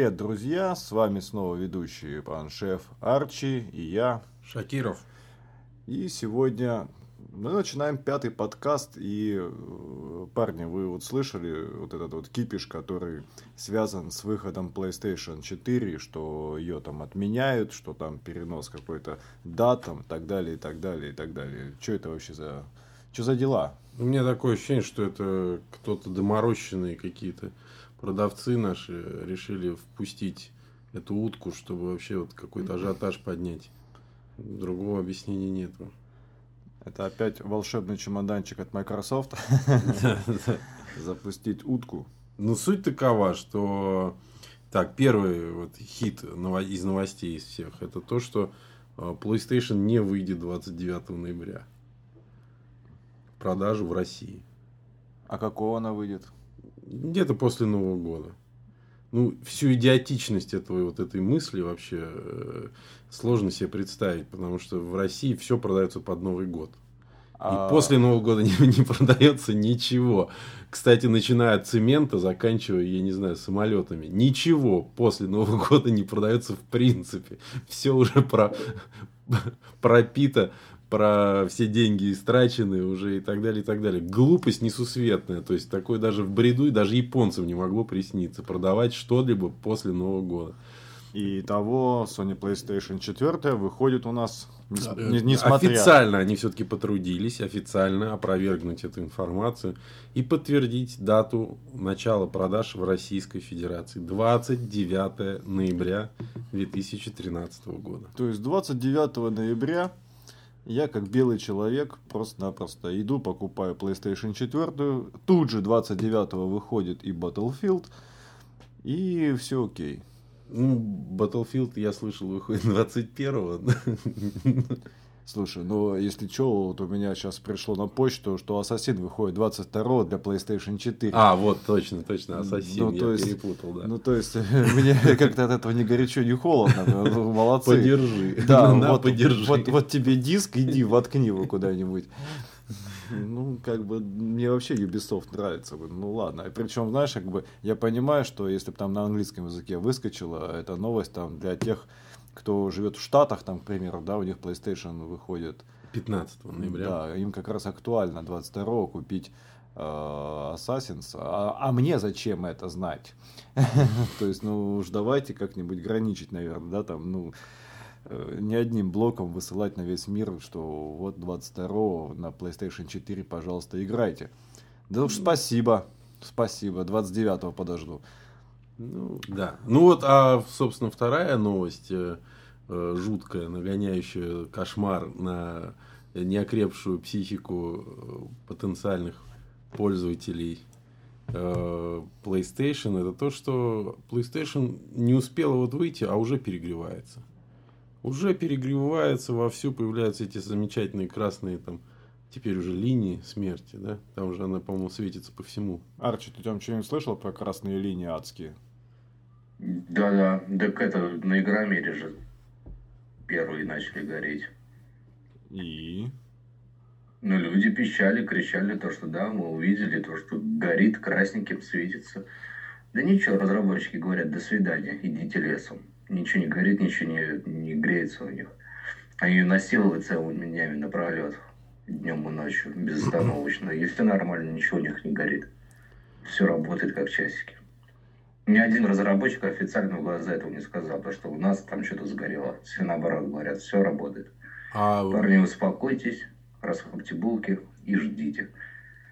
Привет, друзья! С вами снова ведущий пан шеф Арчи и я. Шакиров. И сегодня мы начинаем пятый подкаст. И, э, парни, вы вот слышали вот этот вот кипиш, который связан с выходом PlayStation 4, что ее там отменяют, что там перенос какой-то датам, так далее, и так далее, и так далее. Что это вообще за... Что за дела? У меня такое ощущение, что это кто-то доморощенные какие-то продавцы наши решили впустить эту утку, чтобы вообще вот какой-то ажиотаж поднять. Другого объяснения нету. Это опять волшебный чемоданчик от Microsoft. Запустить утку. Ну, суть такова, что... Так, первый вот хит из новостей из всех, это то, что э, PlayStation не выйдет 29 ноября в продажу в России. А какого она выйдет? Где-то после Нового года. Ну, всю идиотичность этого, вот этой мысли вообще э, сложно себе представить, потому что в России все продается под Новый год. А- И после Нового года не, не продается ничего. Кстати, начиная от цемента, заканчивая, я не знаю, самолетами. Ничего после Нового года не продается в принципе. Все уже про, пропито, про все деньги истрачены уже и так далее, и так далее. Глупость несусветная. То есть, такое даже в бреду и даже японцам не могло присниться. Продавать что-либо после Нового года. И того Sony PlayStation 4 выходит у нас, не- несмотря... Официально они все-таки потрудились, официально опровергнуть эту информацию и подтвердить дату начала продаж в Российской Федерации. 29 ноября 2013 года. То есть 29 ноября я, как белый человек, просто-напросто иду, покупаю PlayStation 4, тут же 29 выходит и Battlefield, и все окей. Ну, Battlefield, я слышал, выходит 21 Слушай, ну если что, вот у меня сейчас пришло на почту, что Ассасин выходит 22 для PlayStation 4. А, вот, точно, точно, Ассасин, Ну, я то есть- перепутал, да. Ну, то есть, мне как-то от этого ни горячо, ни холодно. Ну, Молодцы. Подержи. Да, На, вот, подержи. Вот, вот тебе диск, иди, воткни его куда-нибудь. Ну, как бы, мне вообще Ubisoft нравится. Ну, ладно. Причем, знаешь, как бы, я понимаю, что если бы там на английском языке выскочила эта новость там для тех, кто живет в Штатах, там, к примеру, да, у них PlayStation выходит 15 ноября. да, им как раз актуально 22 купить э, Assassin's. А, а мне зачем это знать? То есть, ну уж давайте как-нибудь граничить, наверное, да, там, ну, э, не одним блоком высылать на весь мир, что вот 22 на PlayStation 4, пожалуйста, играйте. Да уж спасибо, спасибо, 29 подожду. Ну, да. Ну вот, а, собственно, вторая новость, э, э, жуткая, нагоняющая кошмар на неокрепшую психику э, потенциальных пользователей э, PlayStation, это то, что PlayStation не успела вот выйти, а уже перегревается. Уже перегревается, вовсю появляются эти замечательные красные там теперь уже линии смерти, да? Там уже она, по-моему, светится по всему. Арчи, ты там что-нибудь слышал про красные линии адские? Да-да, так это на Игромире же первые начали гореть. И... Ну, люди пищали, кричали то, что да, мы увидели то, что горит, красненьким светится. Да ничего, разработчики говорят, до свидания, идите лесом. Ничего не горит, ничего не, не греется у них. Они насилуют целыми днями напролет, днем и ночью, безостановочно. И все нормально, ничего у них не горит. Все работает как часики. Ни один разработчик официально в глаза этого не сказал, потому что у нас там что-то сгорело. Все наоборот говорят, все работает. А Парни, успокойтесь, расхлопьте булки и ждите.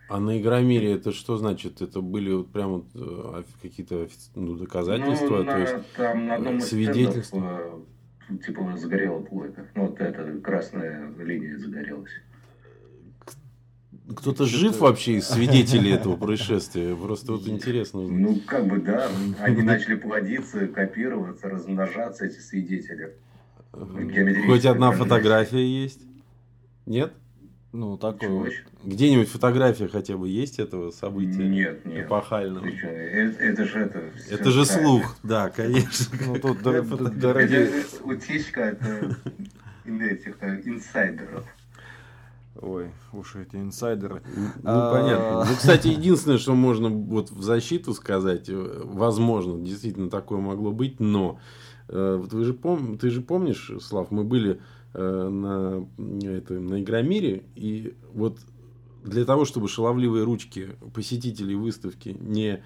А на Игромире это что значит? Это были вот прям вот, э, какие-то ну, доказательства? Ну, то на- есть, там на одном э, из стендов, э, типа сгорела плойка. Ну, вот эта красная линия загорелась. Кто-то жив вообще из свидетелей этого происшествия? Просто вот интересно. Ну, как бы, да, они начали плодиться, копироваться, размножаться, эти свидетели. Хоть одна фотография есть? Нет? Ну, такой вот. Где-нибудь фотография хотя бы есть этого события? Нет, нет. Эпохального. Ты это, это же это. Это же правильно. слух, да, конечно. Ну, тут дорогие... Это утечка от э, этих э, инсайдеров. Ой, уж эти инсайдеры. Ну, А, понятно. Ну, кстати, единственное, что можно вот в защиту сказать, э, возможно, действительно такое могло быть, но э, вот вы же пом... ты же помнишь, Слав, мы были э, на, это, на Игромире, и вот для того, чтобы шаловливые ручки посетителей выставки не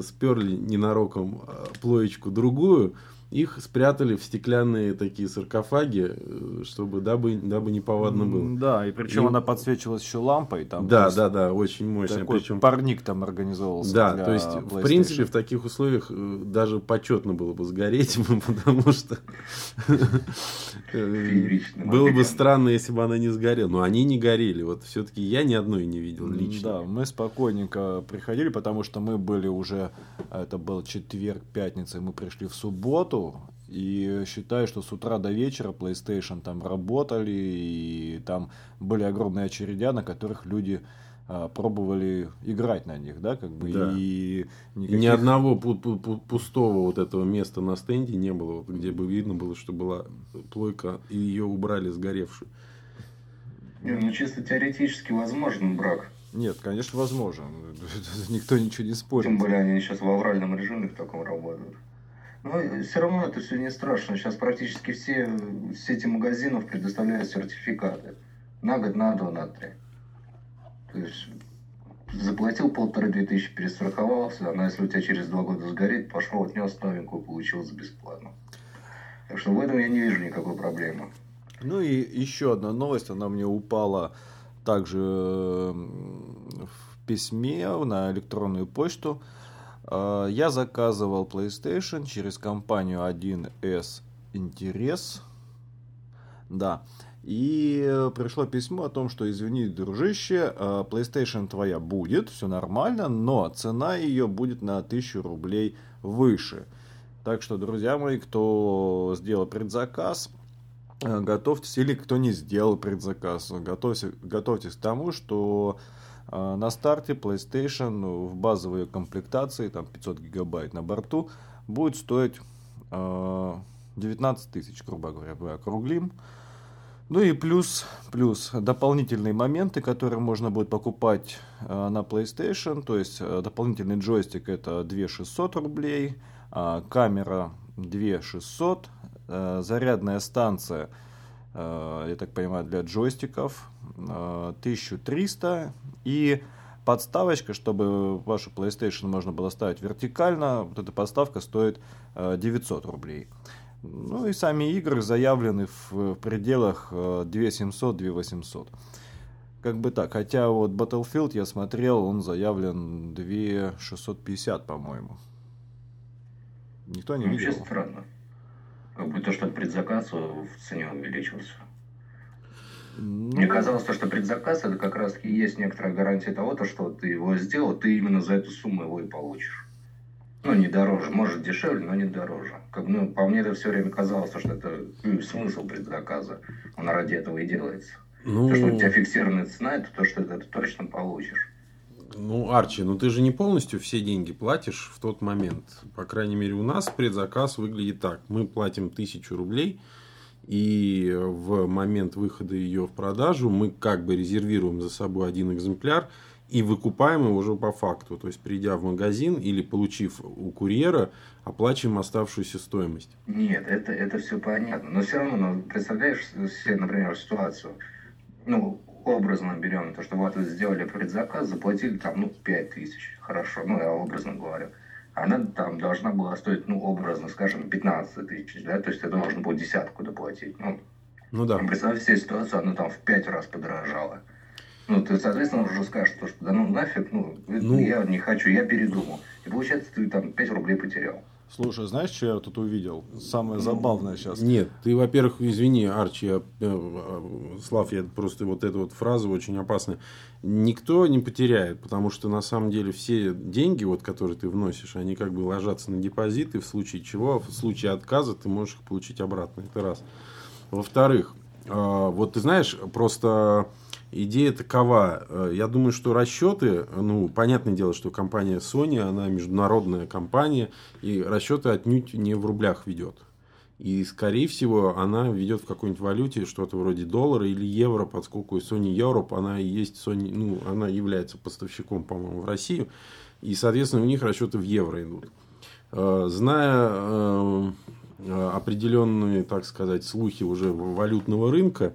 сперли ненароком плоечку другую, их спрятали в стеклянные такие саркофаги, э, чтобы дабы, дабы неповадно было. М, Да, и причем И- она подсвечивалась еще лампой. Там, Да, да, да, очень мощно. Такой Причем парник там организовался. да, для то есть, в принципе, в таких условиях э, даже почетно было бы сгореть, потому что э, было бы странно, если бы она не сгорела. Но они не горели. Вот все-таки я ни одной не видел лично. Да, мы спокойненько приходили, потому что мы были уже, это был четверг, пятница, и мы пришли в субботу. И считаю, что с утра до вечера PlayStation там работали, и там были огромные очередя, на которых люди а, пробовали играть на них, да, как бы, Да. и никаких- Ни одного пу- пу- пу- пустого вот этого места на стенде не было, вот где бы видно было, что была плойка, и ее убрали сгоревшую. Не, Ну, чисто теоретически возможен брак. Нет, конечно, возможно. Никто ничего не спорит. Тем более они сейчас в авральном режиме в таком работают. Но все равно это все не страшно. Сейчас практически все сети магазинов предоставляют сертификаты. На год, на два, на три. То есть заплатил полторы-две тысячи, перестраховался, она если у тебя через два года сгорит, пошел, отнес новенькую, получил за бесплатно. Так что в этом я не вижу никакой проблемы. Ну и еще одна новость, она мне упала также м, в письме на электронную почту. Э, Я заказывал PlayStation через компанию 1С Интерес. Да. И пришло письмо о том, что извини, дружище, э, PlayStation твоя будет, все нормально, но цена ее будет на 1000 рублей выше. Так что, друзья мои, кто сделал предзаказ, э, готовьтесь, или кто не сделал предзаказ, готовьтесь, готовьтесь к тому, что на старте PlayStation в базовой комплектации, там 500 гигабайт на борту, будет стоить э, 19 тысяч, грубо говоря, мы округлим. Ну и плюс, плюс дополнительные моменты, которые можно будет покупать э, на PlayStation. То есть дополнительный джойстик это 2600 рублей, а камера 2600, э, зарядная станция, я так понимаю, для джойстиков э, 1300 и подставочка, чтобы вашу PlayStation можно было ставить вертикально. Вот эта подставка стоит э, 900 рублей. Ну и сами игры заявлены в, в пределах 2700-2800. Как бы так. Хотя вот Battlefield я смотрел, он заявлен 2650, по-моему. Никто не Вообще видел. странно. Как бы то, что предзаказ в цене увеличился. Ну, Мне казалось, то, что предзаказ это как раз и есть некоторая гарантия того, то, что ты его сделал, ты именно за эту сумму его и получишь. Ну, не дороже. Может, дешевле, но не дороже. Как, ну, по мне это все время казалось, то, что это ну, смысл предзаказа. Он ради этого и делается. Ну, То, что у тебя фиксированная цена, это то, что ты это точно получишь. ну, Арчи, ну ты же не полностью все деньги платишь в тот момент. По крайней мере, у нас предзаказ выглядит так. Мы платим тысячу рублей, и в момент выхода ее в продажу мы как бы резервируем за собой один экземпляр и выкупаем его уже по факту. То есть, придя в магазин или получив у курьера, оплачиваем оставшуюся стоимость. Нет, это, это все понятно. Но все равно, ну, представляешь себе, например, ситуацию. Ну, образно берем то, что вот вы сделали предзаказ, заплатили там, ну, 5 тысяч. Хорошо, ну, я образно говорю. Она там должна была стоить, ну, образно, скажем, 15 тысяч, да, то есть это нужно было десятку доплатить. Ну, Ну да. представь себе ситуацию, она там в 5 раз подорожала. Ну, ты, соответственно, уже скажешь, то, что да ну нафиг, ну, Ну. я не хочу, я передумал. И получается, ты там 5 рублей потерял. Слушай, знаешь, что я тут увидел? Самое забавное сейчас. Нет, ты, во-первых, извини, Арчи, я, э, э, Слав, я просто вот эту вот фразу очень опасная. Никто не потеряет, потому что на самом деле все деньги, вот, которые ты вносишь, они как бы ложатся на депозиты, в случае чего, в случае отказа ты можешь их получить обратно. Это раз. Во-вторых, э, вот ты знаешь, просто идея такова. Э, Я думаю, что расчеты, ну, понятное дело, что компания Sony, она международная компания, и расчеты отнюдь не в рублях ведет. И, скорее всего, она ведет в какой-нибудь валюте что-то вроде доллара или евро, поскольку Sony Europe, она и есть Sony, ну, она является поставщиком, по-моему, в Россию. И, соответственно, у них расчеты в евро идут. Э, зная э, определенные, так сказать, слухи уже валютного рынка,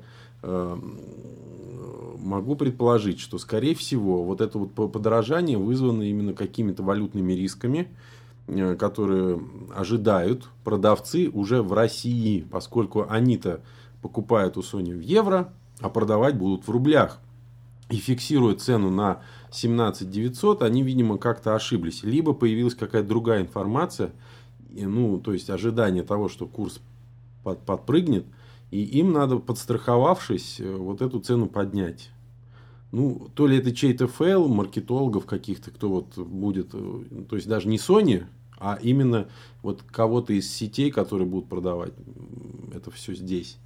могу предположить, что, скорее всего, вот это вот подорожание вызвано именно какими-то валютными рисками, Э, которые ожидают продавцы уже в России, поскольку они-то покупают у Sony в евро, а продавать будут в рублях. И фиксируя цену на 17 900, они, видимо, как-то ошиблись. Либо появилась какая-то другая информация, ну, то есть ожидание того, что курс под, подпрыгнет, и им надо, подстраховавшись, э, вот эту цену поднять. Ну, то ли это чей-то fail, маркетологов каких-то, кто вот будет, э, то есть даже не Sony, а именно вот кого-то из сетей, которые будут продавать это все здесь.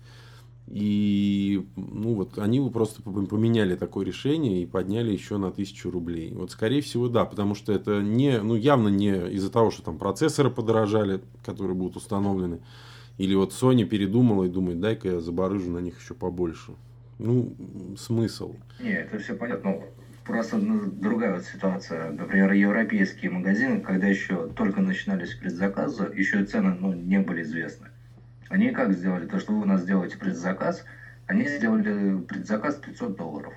И ну вот они просто поменяли такое решение и подняли еще на тысячу рублей. Вот скорее всего да, потому что это не, ну явно не из-за того, что там процессоры подорожали, которые будут установлены, или вот Sony передумала и думает, дай-ка я забарыжу на них еще побольше. Ну, смысл. Не, это все понятно. Просто ну, другая вот ситуация. Например, европейские магазины, когда еще только начинались предзаказы, еще цены ну, не были известны. Они как сделали? То, что вы у нас делаете предзаказ, они сделали предзаказ 500 долларов.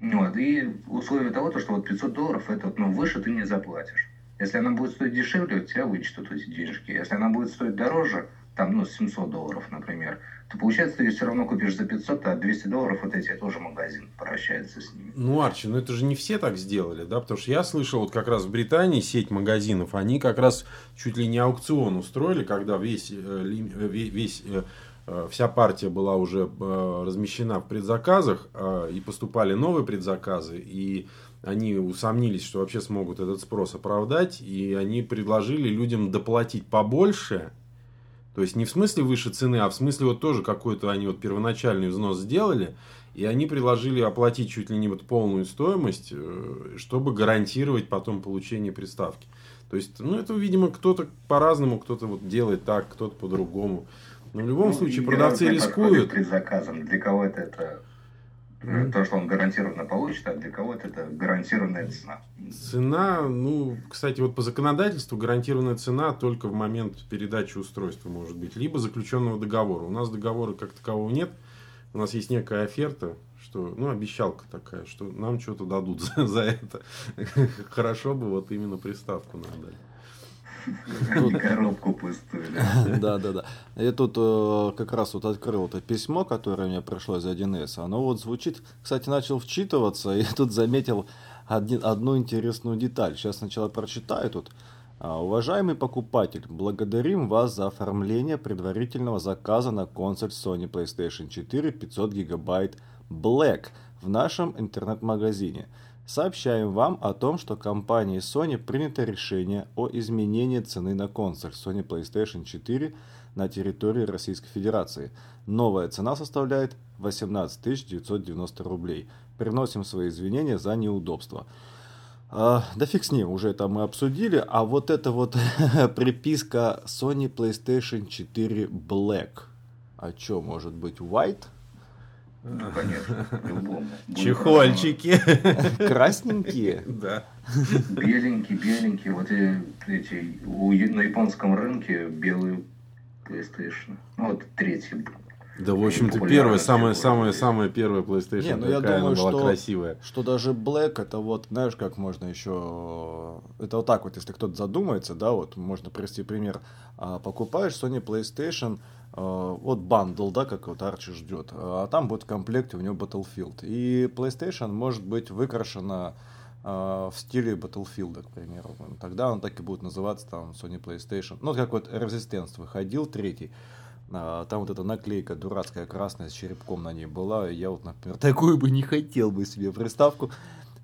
Вот, и условие того, то, что вот 500 долларов, это ну, выше ты не заплатишь. Если она будет стоить дешевле, у тебя вычтут эти денежки. Если она будет стоить дороже, там, ну, 700 долларов, например, то получается, ты ее все равно купишь за 500, а 200 долларов вот эти тоже магазин прощается с ними. Ну, Арчи, ну это же не все так сделали, да, потому что я слышал, вот как раз в Британии сеть магазинов, они как раз чуть ли не аукцион устроили, когда весь, э, э, весь э, вся партия была уже размещена в предзаказах, и поступали новые предзаказы, и они усомнились, что вообще смогут этот спрос оправдать, и они предложили людям доплатить побольше, то есть не в смысле выше цены, а в смысле вот тоже какой-то они вот первоначальный взнос сделали, и они предложили оплатить чуть ли не вот полную стоимость, э, чтобы гарантировать потом получение приставки. То есть, ну, это, видимо, кто-то по-разному, кто-то вот делает так, кто-то по-другому. Но в любом ну, случае продавцы рискуют. Предзаказом. Для кого-то это Mm-hmm. То, что он гарантированно получит, а для кого-то это гарантированная цена. Цена, ну, кстати, вот по законодательству гарантированная цена только в момент передачи устройства может быть, либо заключенного договора. У нас договора как такового нет, у нас есть некая оферта, что, ну, обещалка такая, что нам что-то дадут за, за это. Хорошо бы вот именно приставку нам дали. Тут... Коробку пустую. Да, да, да. Я тут э, как раз вот открыл это письмо, которое мне пришло из 1С. Оно вот звучит, кстати, начал вчитываться, и тут заметил одну интересную деталь. Сейчас сначала прочитаю тут. А, Уважаемый покупатель, благодарим вас за оформление предварительного заказа на консоль Sony PlayStation 4 500 гигабайт Black в нашем интернет-магазине. Сообщаем вам о том, что компанией Sony принято решение о изменении цены на консоль Sony PlayStation 4 на территории Российской Федерации. Новая цена составляет 18 990 рублей. Приносим свои извинения за неудобство. А, да фиг с ним, уже это мы обсудили. А вот эта вот приписка Sony PlayStation 4 Black. А что, может быть, White? Ну, конечно, любому. Чехольчики. Красненькие? Да. Беленькие, беленькие. Вот эти, у, на японском рынке белые PlayStation. Ну, вот третий да, в общем-то, первая, самая, самая, самая первая PlayStation. Не, ну я думаю, была что, красивая. что даже Black, это вот, знаешь, как можно еще... Это вот так вот, если кто-то задумается, да, вот можно привести пример. А, покупаешь Sony PlayStation, вот бандл, да, как вот Арчи ждет, а там будет в комплекте у него Battlefield. И PlayStation может быть выкрашена в стиле Battlefield, к примеру. Тогда он так и будет называться там Sony PlayStation. Ну, как вот Resistance выходил, третий. А, там вот эта наклейка дурацкая красная с черепком на ней была. Я вот, например, такую бы не хотел бы себе приставку.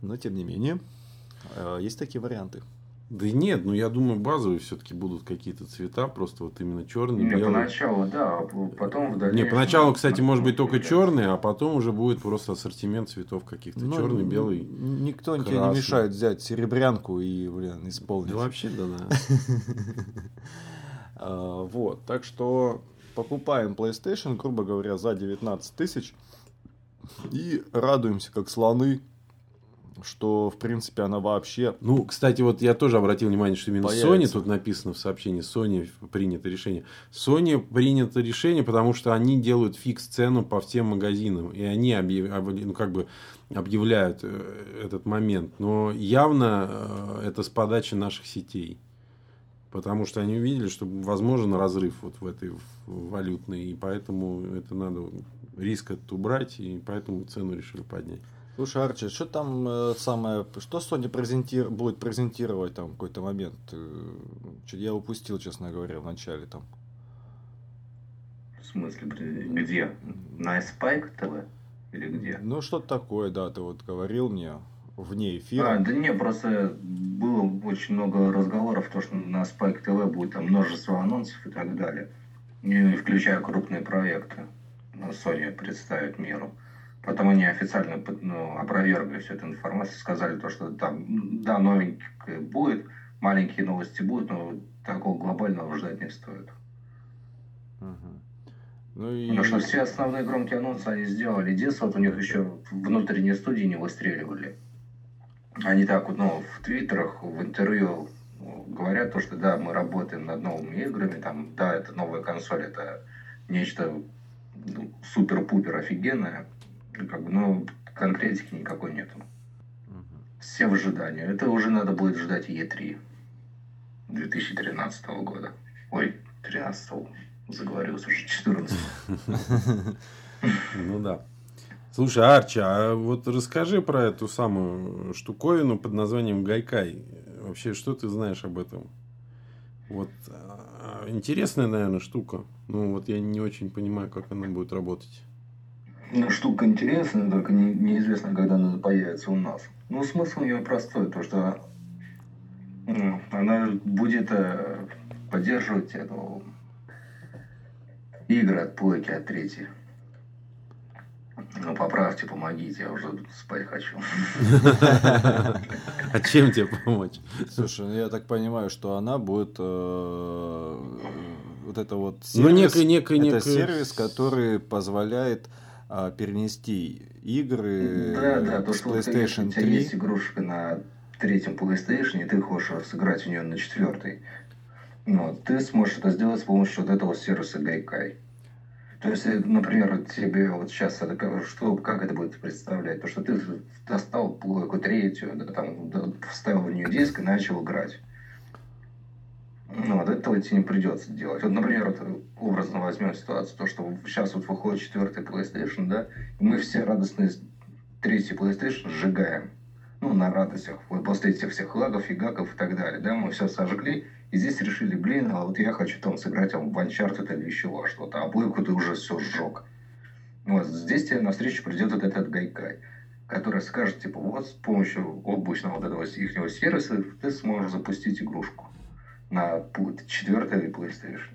Но, тем не менее, а, есть такие варианты. Да нет, ну я думаю, базовые все-таки будут какие-то цвета, просто вот именно черные, не, белые. поначалу, да, а потом в дальнейшем... Не, поначалу, кстати, может быть только черные, а потом уже будет просто ассортимент цветов каких-то. Ну, черный, белый, Никто красный. тебе не мешает взять серебрянку и, блин, исполнить. Да вообще, да, да. А, вот, так что покупаем PlayStation, грубо говоря, за 19 тысяч и радуемся как слоны, что, в принципе, она вообще... Ну, кстати, вот я тоже обратил внимание, что именно Появится. Sony, тут написано в сообщении, Sony принято решение. Sony принято решение, потому что они делают фикс цену по всем магазинам, и они объяв- объ- ну, как бы объявляют э, этот момент. Но явно э, это с подачи наших сетей. Потому что они увидели, что возможен разрыв вот в этой валютной, и поэтому это надо риск этот убрать, и поэтому цену решили поднять. Слушай, Арчи, что там э, самое... Что Sony презентир... будет презентировать там какой-то момент? Э, чё я упустил, честно говоря, в начале там. В смысле, где? На Spike TV? Или где? Ну, что-то такое, да, ты вот говорил мне вне А, эфира. да не, просто было очень много разговоров, то, что на Spike TV будет там множество анонсов и так далее. И включая крупные проекты. Ну, Sony представит миру. Потом они официально ну, опровергли всю эту информацию, сказали то, что там, да, новенькое будет, маленькие новости будут, но такого глобального ждать не стоит. Ну и... Потому что все основные громкие анонсы они сделали. Единственное, вот у них еще внутренние студии не выстреливали. Они так вот, ну, в твиттерах, в интервью ну, говорят то, что да, мы работаем над новыми играми, там, да, это новая консоль, это нечто ну, супер-пупер офигенное, как бы, но конкретики никакой нету. Все в ожидании. Это уже надо будет ждать Е3 2013 года. Ой, 13 заговорился уже 14 Ну да. Слушай, Арчи, а вот расскажи про эту самую штуковину под названием Гайкай. Вообще, что ты знаешь об этом? Вот а, интересная, наверное, штука. Ну, вот я не очень понимаю, как она будет работать. Ну, штука интересная, только не- неизвестно, когда она появится у нас. Ну, смысл ее простой, то что м, она будет э, поддерживать эту игры от плойки от третьей. Ну, поправьте, помогите, я уже спать хочу. А чем тебе помочь? Слушай, ну я так понимаю, что она будет э, вот это вот Ну, сервис, некий- некий- это сервис, который позволяет а, перенести игры Да, да, то, с что вот, если у PlayStation тебя 3. есть игрушка на третьем PlayStation, и ты хочешь сыграть в нее на четвертой, ну, ты сможешь это сделать с помощью вот этого сервиса Гайкай. То есть, э, например, тебе вот сейчас это что, как это будет представлять? То, что ты достал плойку третью, да, там, вставил в нее диск и начал играть. Ну, вот этого тебе не придется делать. Вот, например, вот, образно возьмем ситуацию, то, что сейчас вот выходит четвертый PlayStation, да, и мы все радостно третий PlayStation сжигаем. Ну, на радостях. Вот после этих всех лагов, фигаков и так далее. Да, мы все сожгли. И здесь решили, блин, а вот я хочу там сыграть там, в Uncharted или еще во что-то. А плойку ты уже все сжег. Вот здесь тебе навстречу придет вот этот гайкай, который скажет, типа, вот с помощью обычного вот этого их сервиса ты сможешь запустить игрушку на четвертой PlayStation.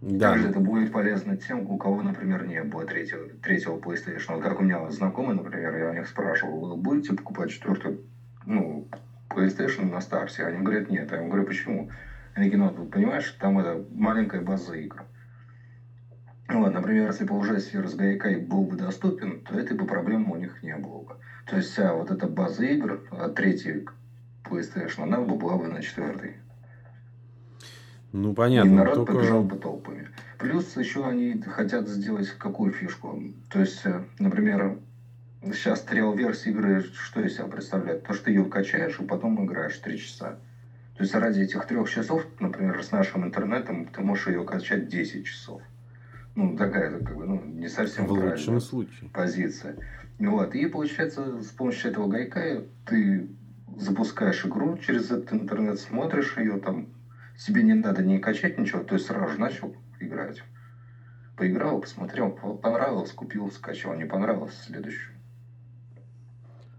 Да. Также это будет полезно тем, у кого, например, не было третьего, третьего PlayStation. Вот как у меня знакомые, например, я у них спрашивал, вы будете покупать четвертую, ну, PlayStation на старте? Они говорят, нет. Я им говорю, почему? Они говорят, ну, ты понимаешь, там это маленькая база игр. Вот, например, если бы уже сервис Гайкай был бы доступен, то этой бы проблемы у них не было бы. То есть вся вот эта база игр от третьей PlayStation, она бы была бы на четвертой. Ну, И понятно. народ только- побежал бы толпами. Плюс еще они хотят сделать какую фишку. То есть, э, например, сейчас триал-версия игры что из себя представляет? То, что ее качаешь и потом играешь три часа. То есть ради этих трех часов, например, с нашим интернетом, ты можешь ее качать 10 часов. Ну, такая, как бы, ну, не совсем В лучшем случае. позиция. Вот. И получается, с помощью этого гайка ты запускаешь игру через этот интернет, смотришь ее там, себе не надо не качать ничего, то есть сразу же начал играть. Поиграл, посмотрел, по- понравилось, купил, скачал, не понравилось, следующую.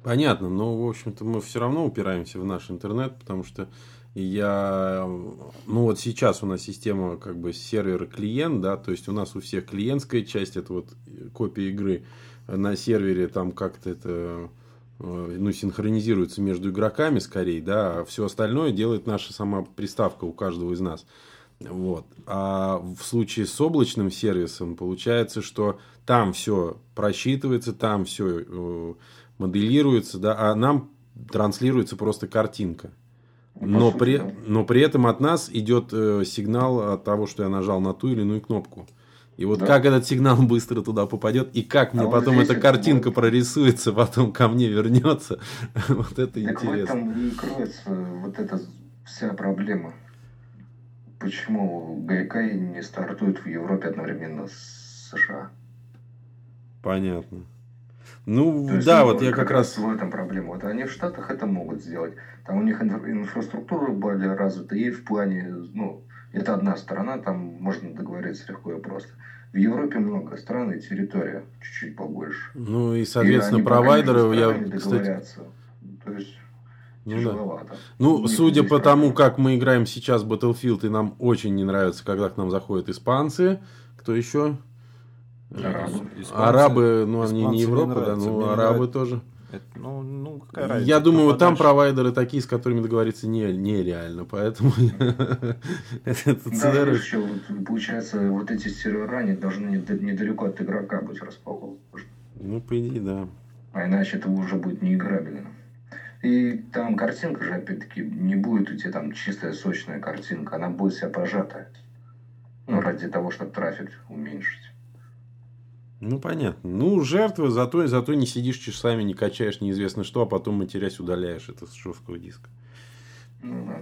Понятно, но, в общем-то, мы все равно упираемся в наш интернет, потому что я... Ну, вот сейчас у нас система как бы сервер-клиент, да, то есть у нас у всех клиентская часть, это вот копия игры на сервере, там как-то это ну, синхронизируется между игроками скорее, да, а все остальное делает наша сама приставка у каждого из нас. Вот. А в случае с облачным сервисом получается, что там все просчитывается, там все э, моделируется, да, а нам транслируется просто картинка. Но при, но при этом от нас идет э, сигнал от того, что я нажал на ту или иную кнопку. И вот Да. как этот сигнал быстро туда попадет, и как мне вот потом эта картинка будет- прорисуется, потом ко мне вернется, вот это Так в интересно. этом и кроется вот эта вся проблема. Почему Гайкай не стартует в Европе одновременно с США? Понятно. Ну, То есть, да, ну, вот я как раз... в этом проблема. Вот они в Штатах это могут сделать. Там у них инфра- инфраструктура более развита, и в плане, ну, это одна сторона, там можно договориться легко и просто. В Европе много стран и территория чуть-чуть побольше. Ну, и, И соответственно, пока провайдеры, я, кстати. То есть ну да. тяжеловато. Ну, судя по тому, проблема. как мы играем сейчас в Battlefield, и нам очень не нравится, когда к нам заходят испанцы. Кто еще? Арабы. Испанцы- Арабы, ну, они не Европа, да, нравятся, но мне арабы нравится. тоже. Это, ну, ну, какая разница, Я думаю, вот там провайдеры такие, с которыми договориться не, нереально, поэтому получается, вот эти сервера они должны нед- недалеко от игрока быть расположены. Ну, по идее, да. А иначе это уже будет неиграбельно. И там картинка же, опять-таки, не будет у тебя там чистая, сочная картинка. Она будет вся пожатая. Ну, ради того, чтобы трафик уменьшить. Ну, понятно. Ну, жертвы, зато, зато не сидишь часами, не качаешь неизвестно что, а потом матерясь удаляешь это с жесткого диска. Ну, да.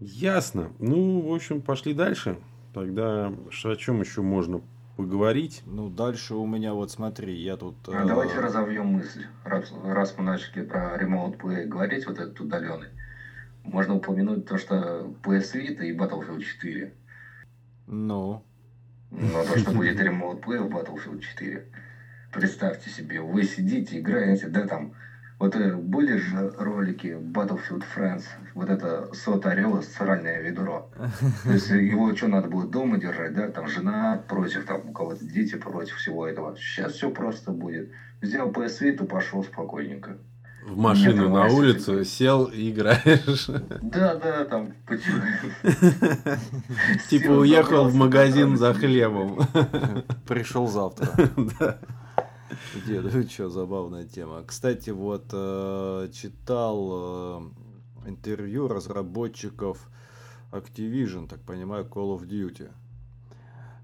Ясно. Ну, в общем, пошли дальше. Тогда о чем еще можно поговорить? Ну, дальше у меня, вот смотри, я тут... А э, давайте разовьем мысль. Раз, раз мы начали про Remote Play говорить, вот этот удаленный, можно упомянуть то, что PS Vita и Battlefield 4 Ну, Но то, что будет ремонт плей в Battlefield 4. Представьте себе, вы сидите, играете, да, там, вот э, были же ролики Battlefield Friends, вот это сот орела, сральное ведро. То есть э, его что надо было дома держать, да, там жена против, там у кого-то дети против всего этого. Сейчас все просто будет. Взял PS Vita, пошел спокойненько. В машину Нет, на улицу сел и играешь. Да, да, там потихоньку. Типа уехал в магазин за хлебом. пришел завтра. Да. Где, ну что, забавная тема. Кстати, вот э, читал э, интервью разработчиков Activision, так понимаю, Call of Duty.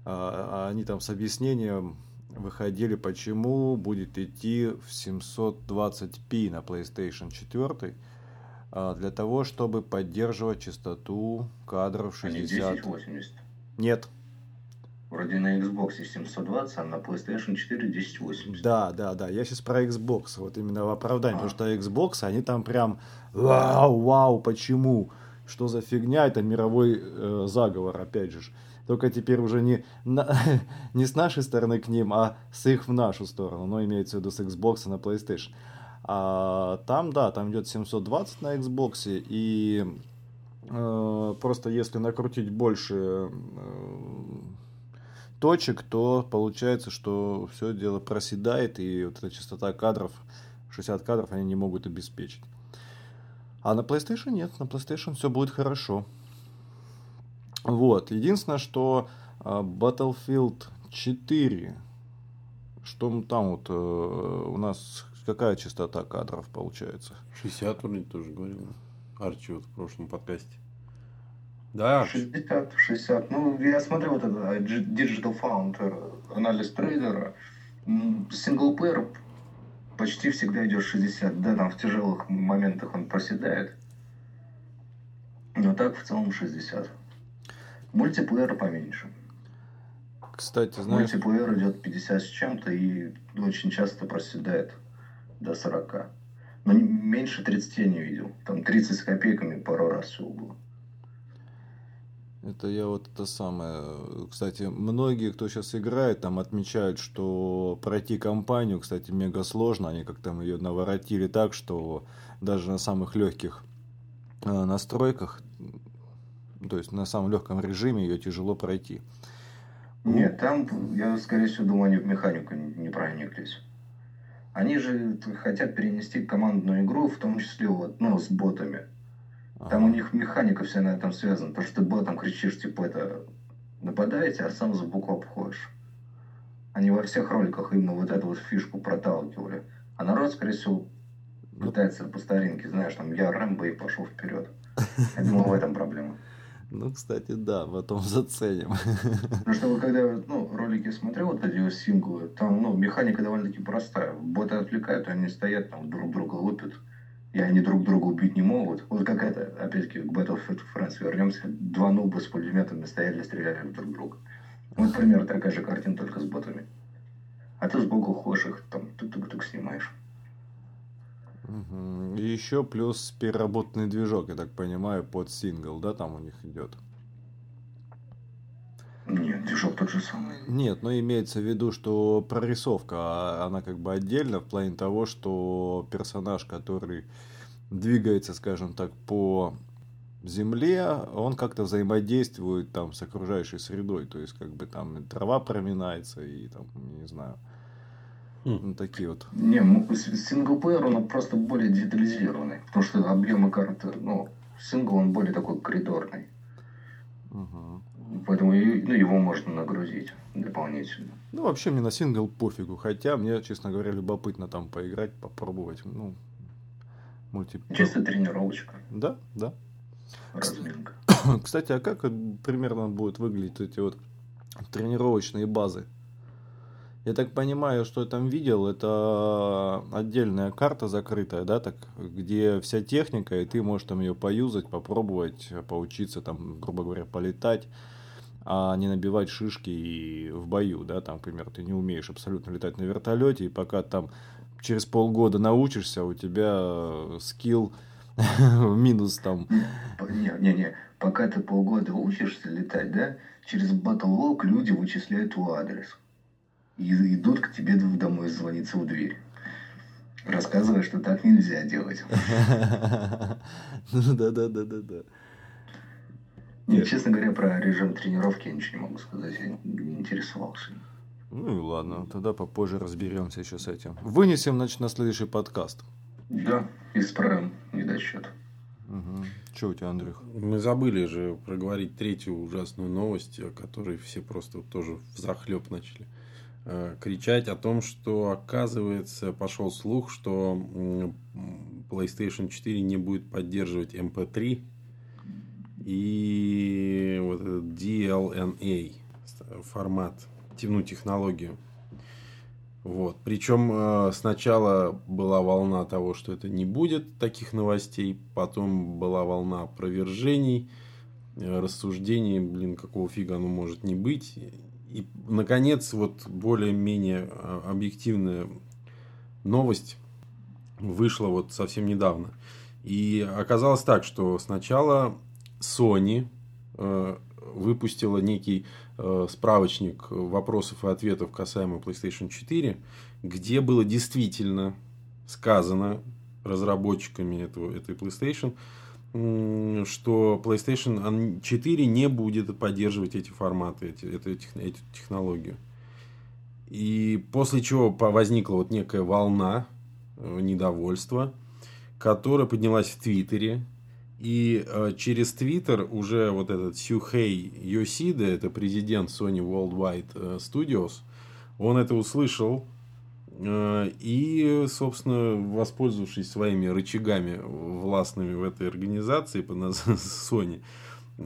А, а они там с объяснением выходили, почему будет идти в 720p на PlayStation 4 а, для того, чтобы поддерживать частоту кадров А не 60. 1080. Нет, Вроде на Xbox 720, а на PlayStation 4 1080. Да, да, да. Я сейчас про Xbox. Вот именно в оправдании. А. Потому что Xbox, они там прям вау, вау, почему? Что за фигня? Это мировой э, заговор, опять же. Только теперь уже не, на- не с нашей стороны к ним, а с их в нашу сторону. Но имеется в виду с Xbox на PlayStation. А там, да, там идет 720 на Xbox. И э, просто если накрутить больше э, точек, то получается, что все дело проседает, и вот эта частота кадров, 60 кадров, они не могут обеспечить. А на PlayStation нет, на PlayStation все будет хорошо. Вот, единственное, что а, Battlefield 4, что там вот э, у нас какая частота кадров получается? 60 вроде тоже говорил. Арчи вот в прошлом подкасте. Да, Арчи. 60, 60. Ну, я смотрю вот это э, Digital Found, э, анализ трейдера. Синглплеер почти всегда идет 60. Да, там в тяжелых моментах он проседает. Но так в целом 60. Мультиплеер поменьше. Кстати, знаешь, Мультиплеер идет 50 с чем-то и очень часто проседает до 40. Но меньше 30 я не видел. Там 30 с копейками пару раз всего было. Это я вот это самое. Кстати, многие, кто сейчас играет, там отмечают, что пройти кампанию, кстати, мега сложно. Они как там ее наворотили так, что даже на самых легких э, настройках, то есть на самом легком режиме ее тяжело пройти. Нет, там, я, скорее всего, думаю, они в механику не прониклись. Они же хотят перенести командную игру, в том числе вот, ну, с ботами. Там у них механика вся на этом связана. То, что ты ботом кричишь, типа, это нападаете, а сам сбоку обходишь. Они во всех роликах именно вот эту вот фишку проталкивали. А народ, скорее всего, Ну, пытается по старинке, знаешь, там, я Рэмбо и пошел вперед. Я думаю, в этом проблема. Ну, кстати, да, потом заценим. Потому что когда ну, ролики смотрел, вот эти синглы, там ну, механика довольно-таки простая. Боты отвлекают, они стоят там друг друга лупят. И они друг друга убить не могут. Вот как это, опять-таки, к Battlefield Friends вернемся. Два нуба с пулеметами стояли, стреляли друг друга. Вот, примерно такая же картина, только с ботами. А ты сбоку ходишь их, там, тук-тук-тук снимаешь. Мгм. И еще плюс переработанный движок, я так понимаю, под сингл, да, там у них идет. Нет, движок тот же самый. Нет, но имеется в виду, что прорисовка, а, она как бы отдельно в плане того, что персонаж, который двигается, скажем так, по земле, он как-то взаимодействует там с окружающей средой, то есть как бы там трава проминается и там, не знаю. Ну, такие вот. Не, с- синглплеер он просто более детализированный. Потому что объемы карты, ну, сингл он более такой коридорный. Мгм. Поэтому ну, его можно нагрузить дополнительно. Ну, вообще мне на сингл пофигу, хотя мне, честно говоря, любопытно там поиграть, попробовать, ну, мульти... Чисто тренировочка, Да, да. разминка. Кстати, а как вот примерно будут выглядеть эти вот тренировочные базы? Я так понимаю, что я там видел, это отдельная карта закрытая, да, так, где вся техника, и ты можешь там ее поюзать, попробовать, поучиться там, грубо говоря, полетать, а не набивать шишки и в бою, да, там, к примеру, ты не умеешь абсолютно летать на вертолете, и пока там через полгода научишься, у тебя скилл минус там Не-не-не, пока ты полгода учишься летать, да, через Battlelog люди вычисляют твой адрес. И идут к тебе домой звониться в дверь. Рассказывая, что так нельзя делать. Ну да, да, да, да, да. Не, честно говоря, про режим тренировки я ничего не могу сказать. Я не интересовался. Ну и ладно, тогда попозже разберемся еще с этим. Вынесем, значит, на следующий подкаст. Да, исправим недочет. Угу. Че у тебя, Андрюх? Мы забыли же проговорить третью ужасную новость, о которой все просто тоже в захлеб начали кричать о том, что оказывается пошел слух, что PlayStation 4 не будет поддерживать MP3 и вот этот DLNA формат, ну, технологию. Вот. Причем э, сначала была волна того, что это не будет таких новостей, потом была волна опровержений, э, рассуждений, блин, какого фига оно может не быть. И, наконец, вот более-менее э, объективная новость вышла вот совсем недавно. И оказалось так, что сначала Sony э, выпустила некий э, справочник вопросов и ответов касаемо PlayStation 4, где было действительно сказано разработчиками этого, этой PlayStation, что PlayStation 4 не будет поддерживать эти форматы, эти, эту, эту технологию. И после чего возникла вот некая волна э, недовольства, которая поднялась в Твиттере. И э, через Твиттер уже вот этот Сюхей Йосида, это президент Sony Worldwide э, Studios, он это услышал и, собственно, воспользовавшись своими рычагами властными в этой организации под названием Sony,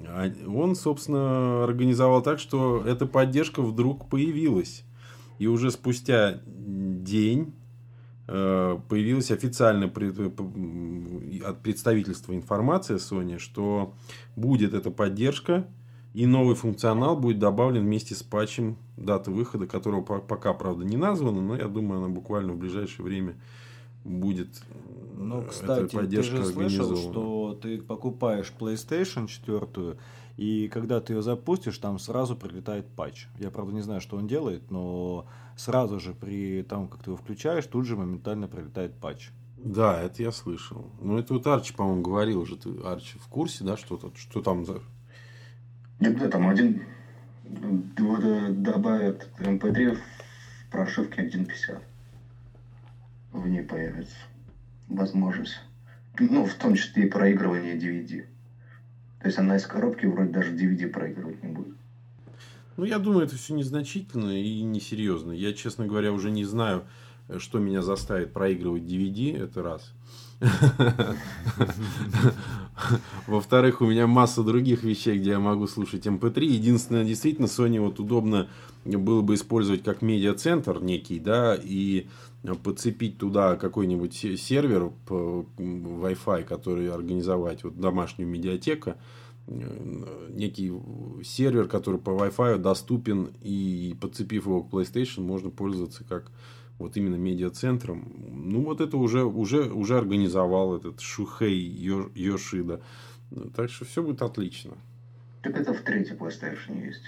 а- он, собственно, организовал так, что эта поддержка вдруг появилась. И уже спустя день э, появилась официальная пред- м, от представительства информация Sony, что будет эта поддержка, и новый функционал будет добавлен вместе с патчем, дата выхода которого по- пока, правда, не названа, но я думаю, она буквально в ближайшее время будет Ну, э, кстати, эта ты же слышал, что ты покупаешь PlayStation 4, и когда ты ее запустишь, там сразу прилетает патч. Я, правда, не знаю, что он делает, но сразу же при том, как ты его включаешь, тут же моментально прилетает патч. Да, это я слышал. Ну, это вот Арчи, по-моему, говорил уже. Ты, Арчи, в курсе, да, что, тут, что там за... Да, там один вот, э, добавят MP3 в прошивке 1.50. В ней появится возможность Ну, в том числе и проигрывание DVD. То есть она из коробки вроде даже DVD проигрывать не будет. Ну, я думаю, это все незначительно и несерьезно. Я, честно говоря, уже не знаю, что меня заставит проигрывать DVD, это раз. Во-вторых, у меня масса других вещей, где я могу слушать MP3. Эм Единственное, действительно, Sony вот удобно было бы использовать как медиацентр некий, да, и подцепить туда какой-нибудь сервер по Wi-Fi, который организовать, вот домашнюю медиатеку, э, некий сервер, который по Wi-Fi доступен, и подцепив его к PlayStation, можно пользоваться как вот именно медиацентром. Ну, вот это уже, уже, уже организовал этот Шухей Йошида. Так что все будет отлично. Так это в третьей PlayStation есть.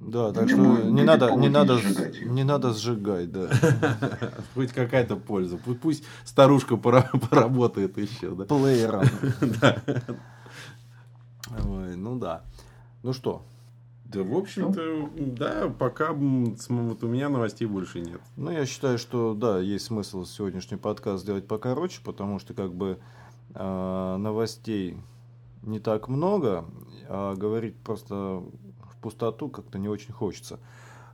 Да, так что не надо, не надо, не надо сжигать, да. Хоть какая-то польза. Пусть старушка поработает еще, да. Плеером. Ну да. Ну что, да, в общем-то, да, пока вот у меня новостей больше нет. Ну, я считаю, что да, есть смысл сегодняшний подкаст сделать покороче, потому что как бы э, новостей не так много, а говорить просто в пустоту как-то не очень хочется.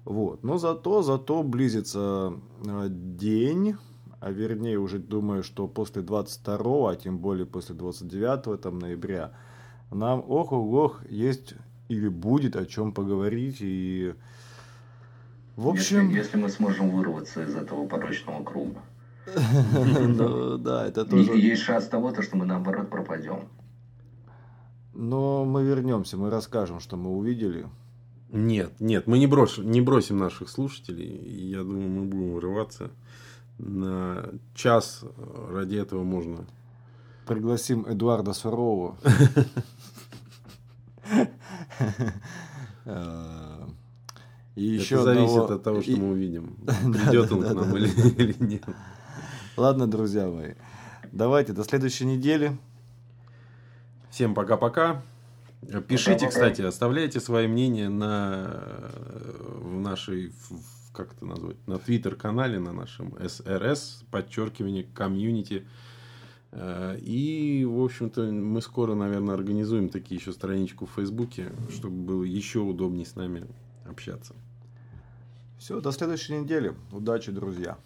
Вот. Но зато, зато близится э, день, а вернее уже думаю, что после 22, а тем более после 29 там, ноября, нам ох-ох, есть или будет о чем поговорить. И в общем... Если, если мы сможем вырваться из этого порочного круга. Ну да, это тоже... Есть шанс того, что мы наоборот пропадем. Но мы вернемся, мы расскажем, что мы увидели. Нет, нет, мы не бросим, не бросим наших слушателей. Я думаю, мы будем вырываться на час. Ради этого можно. Пригласим Эдуарда Сурового. И еще Это зависит одного... от того, что и... мы увидим. Придет он к нам или нет. Ладно, друзья мои. Давайте до следующей недели. Всем пока-пока. Пишите, кстати, оставляйте свои мнения на в нашей, как это назвать, на твиттер-канале, на нашем СРС, подчеркивание, комьюнити. Э, и, в общем-то, мы скоро, наверное, организуем такие еще страничку в Фейсбуке, чтобы было еще удобнее с нами общаться. Все, до следующей недели. Удачи, друзья.